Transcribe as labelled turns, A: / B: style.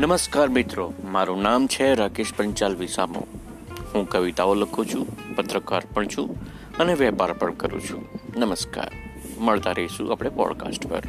A: નમસ્કાર મિત્રો, મારું નામ છે રાકેશ પંચાલ વિસામો. હું કવિતાઓ લખું છું, પત્રકાર પણ છું અને વેપાર પણ કરું છું. નમસ્કાર. મળતા રહીશું આપણે પોડકાસ્ટ પર.